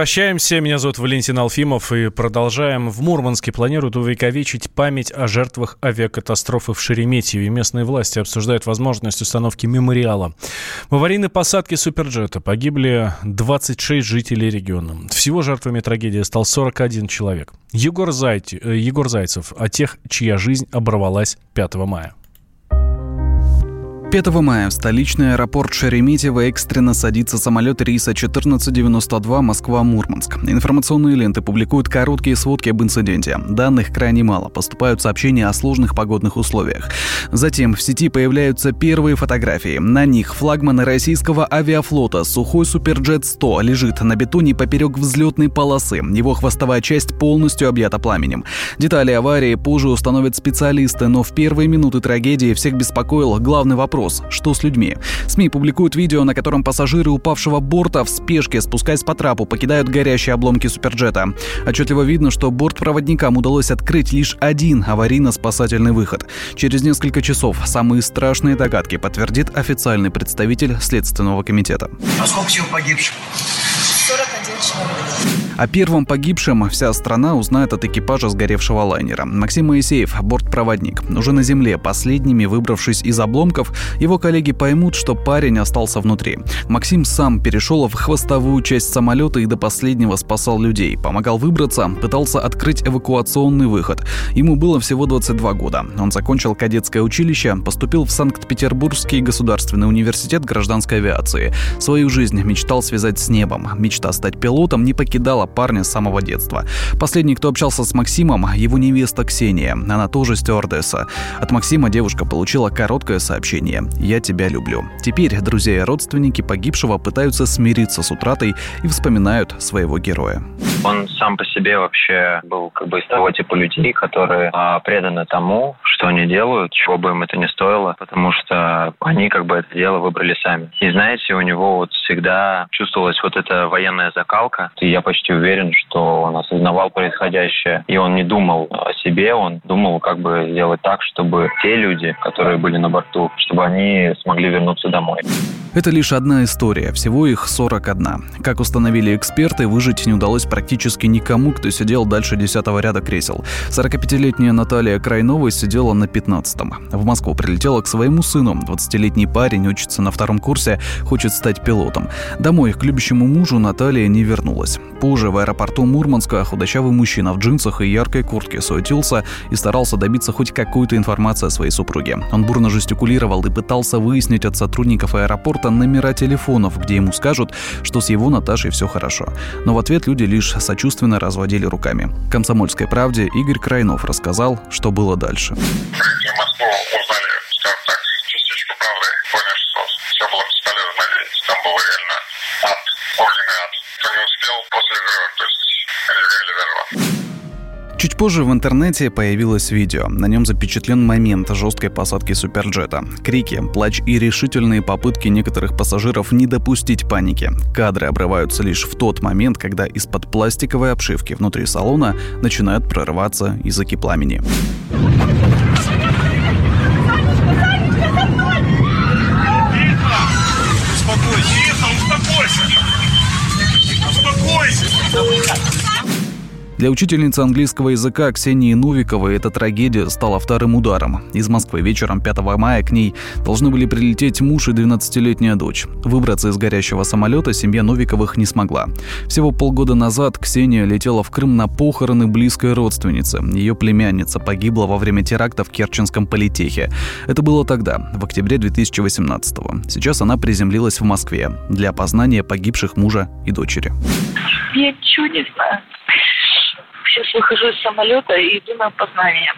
возвращаемся. Меня зовут Валентин Алфимов. И продолжаем. В Мурманске планируют увековечить память о жертвах авиакатастрофы в Шереметьеве. Местные власти обсуждают возможность установки мемориала. В аварийной посадке Суперджета погибли 26 жителей региона. Всего жертвами трагедии стал 41 человек. Егор, Зайти, э, Егор Зайцев о тех, чья жизнь оборвалась 5 мая. 5 мая в столичный аэропорт Шереметьево экстренно садится самолет рейса 1492 Москва-Мурманск. Информационные ленты публикуют короткие сводки об инциденте. Данных крайне мало, поступают сообщения о сложных погодных условиях. Затем в сети появляются первые фотографии. На них флагман российского авиафлота Сухой Суперджет-100 лежит на бетоне поперек взлетной полосы. Его хвостовая часть полностью объята пламенем. Детали аварии позже установят специалисты, но в первые минуты трагедии всех беспокоил главный вопрос вопрос, что с людьми? СМИ публикуют видео, на котором пассажиры упавшего борта в спешке, спускаясь по трапу, покидают горящие обломки суперджета. Отчетливо видно, что бортпроводникам удалось открыть лишь один аварийно-спасательный выход. Через несколько часов самые страшные догадки подтвердит официальный представитель Следственного комитета. А сколько всего погибших? 41 человек. О первом погибшем вся страна узнает от экипажа сгоревшего лайнера. Максим Моисеев, бортпроводник. Уже на земле, последними выбравшись из обломков, его коллеги поймут, что парень остался внутри. Максим сам перешел в хвостовую часть самолета и до последнего спасал людей. Помогал выбраться, пытался открыть эвакуационный выход. Ему было всего 22 года. Он закончил кадетское училище, поступил в Санкт-Петербургский государственный университет гражданской авиации. Свою жизнь мечтал связать с небом. Мечта стать пилотом не покидала парня с самого детства. Последний, кто общался с Максимом, его невеста Ксения. Она тоже стюардесса. От Максима девушка получила короткое сообщение «Я тебя люблю». Теперь друзья и родственники погибшего пытаются смириться с утратой и вспоминают своего героя. Он сам по себе вообще был как бы из того типа людей, которые а, преданы тому, что они делают, чего бы им это ни стоило, потому что они как бы это дело выбрали сами. И знаете, у него вот всегда чувствовалась вот эта военная закалка, и я почти уверен, что он осознавал происходящее, и он не думал о себе, он думал, как бы сделать так, чтобы те люди, которые были на борту, чтобы они смогли вернуться домой. Это лишь одна история, всего их 41. Как установили эксперты, выжить не удалось практически никому, кто сидел дальше десятого ряда кресел. 45-летняя Наталья Крайнова сидела на 15-м. В Москву прилетела к своему сыну. 20-летний парень учится на втором курсе, хочет стать пилотом. Домой к любящему мужу Наталья не вернулась. Позже в аэропорту Мурманска худощавый мужчина в джинсах и яркой куртке суетился и старался добиться хоть какой-то информации о своей супруге. Он бурно жестикулировал и пытался выяснить от сотрудников аэропорта номера телефонов, где ему скажут, что с его Наташей все хорошо. Но в ответ люди лишь сочувственно разводили руками. «Комсомольской правде» Игорь Крайнов рассказал, что было дальше. Там было реально ад, огненный ад. Кто не успел, после взрыва, то есть. Чуть позже в интернете появилось видео. На нем запечатлен момент жесткой посадки суперджета. Крики, плач и решительные попытки некоторых пассажиров не допустить паники. Кадры обрываются лишь в тот момент, когда из-под пластиковой обшивки внутри салона начинают прорываться языки пламени. Для учительницы английского языка Ксении Новиковой эта трагедия стала вторым ударом. Из Москвы вечером 5 мая к ней должны были прилететь муж и 12-летняя дочь. Выбраться из горящего самолета семья Новиковых не смогла. Всего полгода назад Ксения летела в Крым на похороны близкой родственницы. Ее племянница погибла во время теракта в Керченском политехе. Это было тогда, в октябре 2018 -го. Сейчас она приземлилась в Москве для опознания погибших мужа и дочери. Я чудесно сейчас выхожу из самолета и иду на опознание.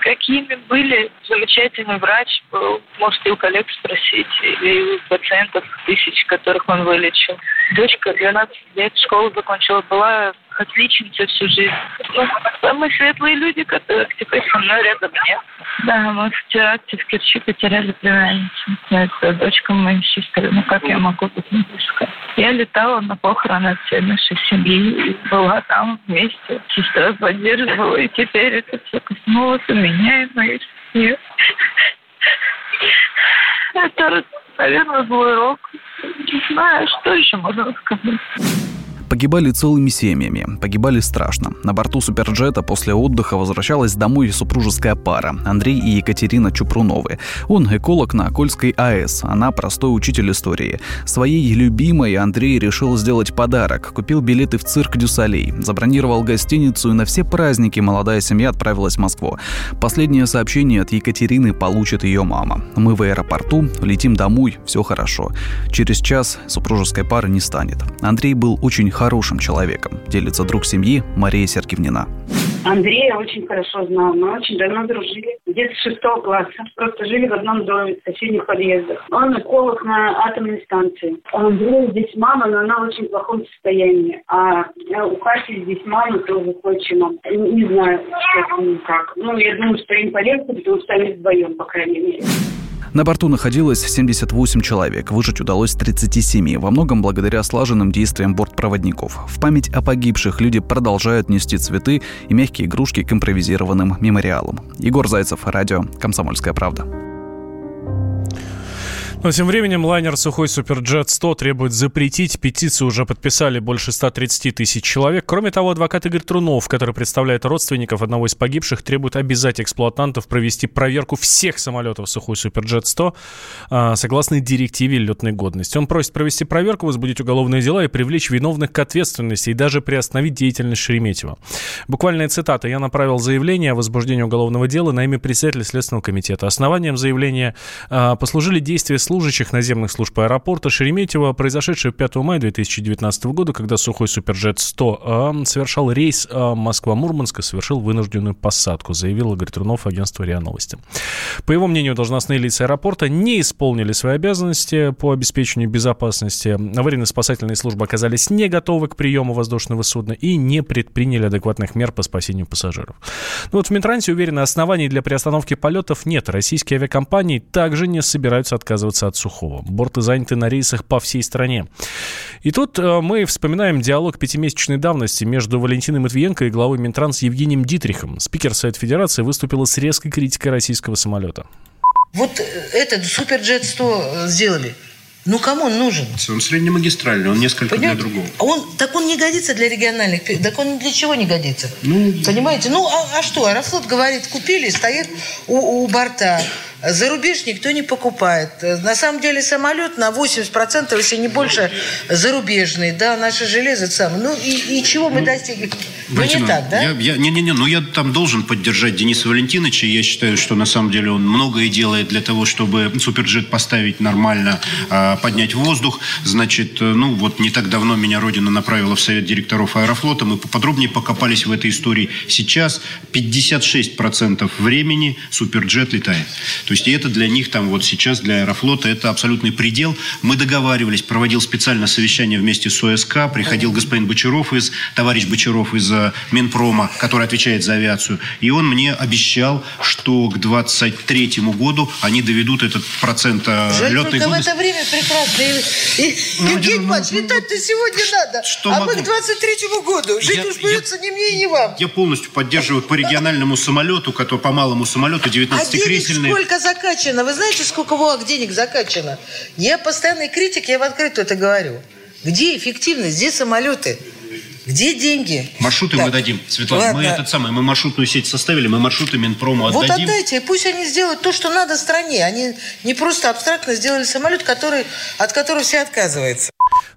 Какими были замечательный врач, можете у коллег спросить, или у пациентов тысяч, которых он вылечил. Дочка 12 лет, школу закончила, была отличница всю жизнь. Ну, самые светлые люди, которых теперь со мной рядом нет. Да, мы в теракте в Керчи потеряли племянницу. Это дочка моей сестры. Ну, как я могу тут не искать? Я летала на похороны всей нашей семьи. И была там вместе. Сестра поддерживала. И теперь это все коснулось и меня, и моей семьи. Это, наверное, был урок. Не знаю, что еще можно сказать. Погибали целыми семьями, погибали страшно. На борту суперджета после отдыха возвращалась домой супружеская пара Андрей и Екатерина Чупруновы. Он эколог на Кольской АЭС, она простой учитель истории. Своей любимой Андрей решил сделать подарок. Купил билеты в цирк Дюсалей, забронировал гостиницу и на все праздники молодая семья отправилась в Москву. Последнее сообщение от Екатерины получит ее мама. Мы в аэропорту, летим домой, все хорошо. Через час супружеской пары не станет. Андрей был очень хорошим человеком, делится друг семьи Мария Сергеевнина. Андрея очень хорошо знал. Мы очень давно дружили. Где-то с шестого класса. Просто жили в одном доме, в соседних подъездах. Он эколог на атомной станции. У Андрея здесь мама, но она в очень плохом состоянии. А у Кати здесь мама тоже отчима. Не знаю, как. Ну, я думаю, что им полегче, потому что они вдвоем, по крайней мере. На борту находилось 78 человек, выжить удалось 37, во многом благодаря слаженным действиям бортпроводников. В память о погибших люди продолжают нести цветы и мягкие игрушки к импровизированным мемориалам. Егор Зайцев, радио «Комсомольская правда». Но тем временем лайнер «Сухой Суперджет 100» требует запретить. Петицию уже подписали больше 130 тысяч человек. Кроме того, адвокат Игорь Трунов, который представляет родственников одного из погибших, требует обязать эксплуатантов провести проверку всех самолетов «Сухой Суперджет 100» а, согласно директиве летной годности. Он просит провести проверку, возбудить уголовные дела и привлечь виновных к ответственности и даже приостановить деятельность Шереметьева. Буквальная цитата. «Я направил заявление о возбуждении уголовного дела на имя председателя Следственного комитета. Основанием заявления а, послужили действия служащих наземных служб аэропорта Шереметьево, произошедшее 5 мая 2019 года, когда сухой Суперджет-100 э, совершал рейс э, Москва-Мурманск совершил вынужденную посадку, заявил Игорь Трунов агентству РИА Новости. По его мнению, должностные лица аэропорта не исполнили свои обязанности по обеспечению безопасности. Аварийно-спасательные службы оказались не готовы к приему воздушного судна и не предприняли адекватных мер по спасению пассажиров. Но вот в Минтрансе уверены, оснований для приостановки полетов нет. Российские авиакомпании также не собираются отказываться от Сухого. Борты заняты на рейсах по всей стране. И тут э, мы вспоминаем диалог пятимесячной давности между Валентиной Матвиенко и главой Минтранс Евгением Дитрихом. Спикер Совет Федерации выступила с резкой критикой российского самолета. Вот этот Суперджет 100 э, сделали. Ну, кому он нужен? Он среднемагистральный, он несколько Понимаете? для другого. Он, так он не годится для региональных, так он для чего не годится? Ну, Понимаете? Ну, а, а что? Аэрофлот говорит, купили, стоит у, у борта. За рубеж никто не покупает. На самом деле самолет на 80%, если не больше, зарубежный. Да, наше железо самое. Ну и, и чего мы достигли? Ну не так, да? Я, не, не, не, ну я там должен поддержать Дениса Валентиновича. Я считаю, что на самом деле он многое делает для того, чтобы суперджет поставить нормально, а, поднять в воздух. Значит, э, ну вот не так давно меня Родина направила в Совет директоров Аэрофлота. Мы поподробнее покопались в этой истории. Сейчас 56% времени суперджет летает. То есть и это для них там вот сейчас, для Аэрофлота, это абсолютный предел. Мы договаривались, проводил специальное совещание вместе с ОСК, приходил господин Бочаров из, товарищ Бочаров из Минпрома, который отвечает за авиацию, и он мне обещал, что к 23 году они доведут этот процент э, Жаль, летной только годности. в это время прекрасно. И, и, ну, Евгений ну, Иванович, ну, летать-то сегодня надо. Что а могу? мы к 23 году. Жить я, успеется я, ни мне, ни вам. Я полностью поддерживаю по региональному самолету, который по малому самолету, 19-кресельный. А сколько закачано. Вы знаете, сколько ВОАК денег закачано? Я постоянный критик, я в открытую это говорю. Где эффективность, где самолеты? Где деньги? Маршруты так. мы дадим, Светлана. Ладно. Мы этот самый, мы маршрутную сеть составили, мы маршруты Минпрому отдадим. Вот отдайте, пусть они сделают то, что надо стране. Они не просто абстрактно сделали самолет, который, от которого все отказываются.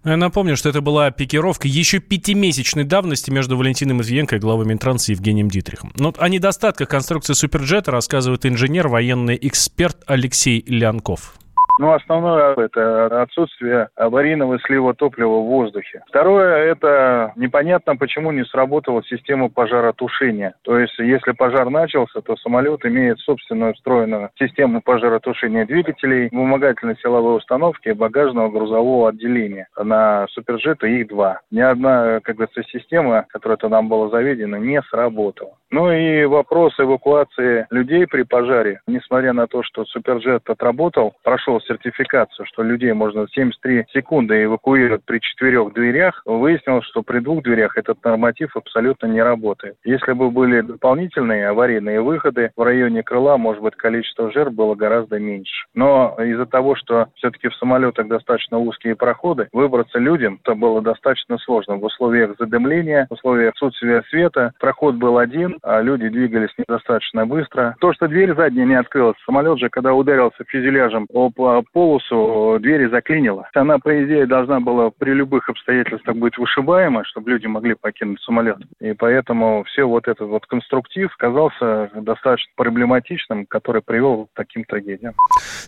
Ну, я напомню, что это была пикировка еще пятимесячной давности между Валентиной Матвиенко и главой Минтранса Евгением Дитрихом. Но о недостатках конструкции Суперджета рассказывает инженер, военный эксперт Алексей Лянков. Ну, основное – это отсутствие аварийного слива топлива в воздухе. Второе – это непонятно, почему не сработала система пожаротушения. То есть, если пожар начался, то самолет имеет собственную встроенную систему пожаротушения двигателей, вымогательной силовой установки и багажного грузового отделения. На Суперджете их два. Ни одна, как говорится, система, которая то нам была заведена, не сработала. Ну и вопрос эвакуации людей при пожаре, несмотря на то, что Суперджет отработал, прошел сертификацию, что людей можно 73 секунды эвакуировать при четырех дверях, выяснилось, что при двух дверях этот норматив абсолютно не работает. Если бы были дополнительные аварийные выходы в районе крыла, может быть, количество жертв было гораздо меньше. Но из-за того, что все-таки в самолетах достаточно узкие проходы, выбраться людям это было достаточно сложно в условиях задымления, в условиях отсутствия света. Проход был один, а люди двигались недостаточно быстро. То, что дверь задняя не открылась, самолет же, когда ударился фюзеляжем об полосу, двери заклинило. Она, по идее, должна была при любых обстоятельствах быть вышибаема, чтобы люди могли покинуть самолет. И поэтому все вот этот вот конструктив казался достаточно проблематичным, который привел к таким трагедиям.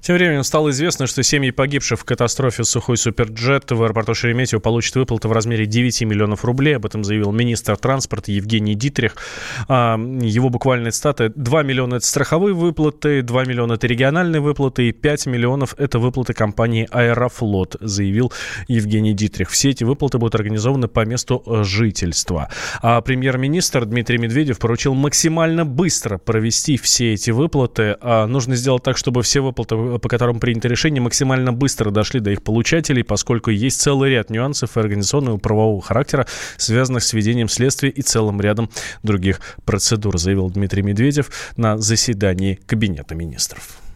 Тем временем стало известно, что семьи погибших в катастрофе сухой суперджет в аэропорту Шереметьево получат выплаты в размере 9 миллионов рублей. Об этом заявил министр транспорта Евгений Дитрих. А, его буквальная цитата 2 миллиона это страховые выплаты, 2 миллиона это региональные выплаты и 5 миллионов это выплаты компании Аэрофлот, заявил Евгений Дитрих. Все эти выплаты будут организованы по месту жительства. А премьер-министр Дмитрий Медведев поручил максимально быстро провести все эти выплаты. А нужно сделать так, чтобы все выплаты, по которым принято решение, максимально быстро дошли до их получателей, поскольку есть целый ряд нюансов и организационного и правового характера, связанных с ведением следствия и целым рядом других процедур, заявил Дмитрий Медведев на заседании Кабинета министров.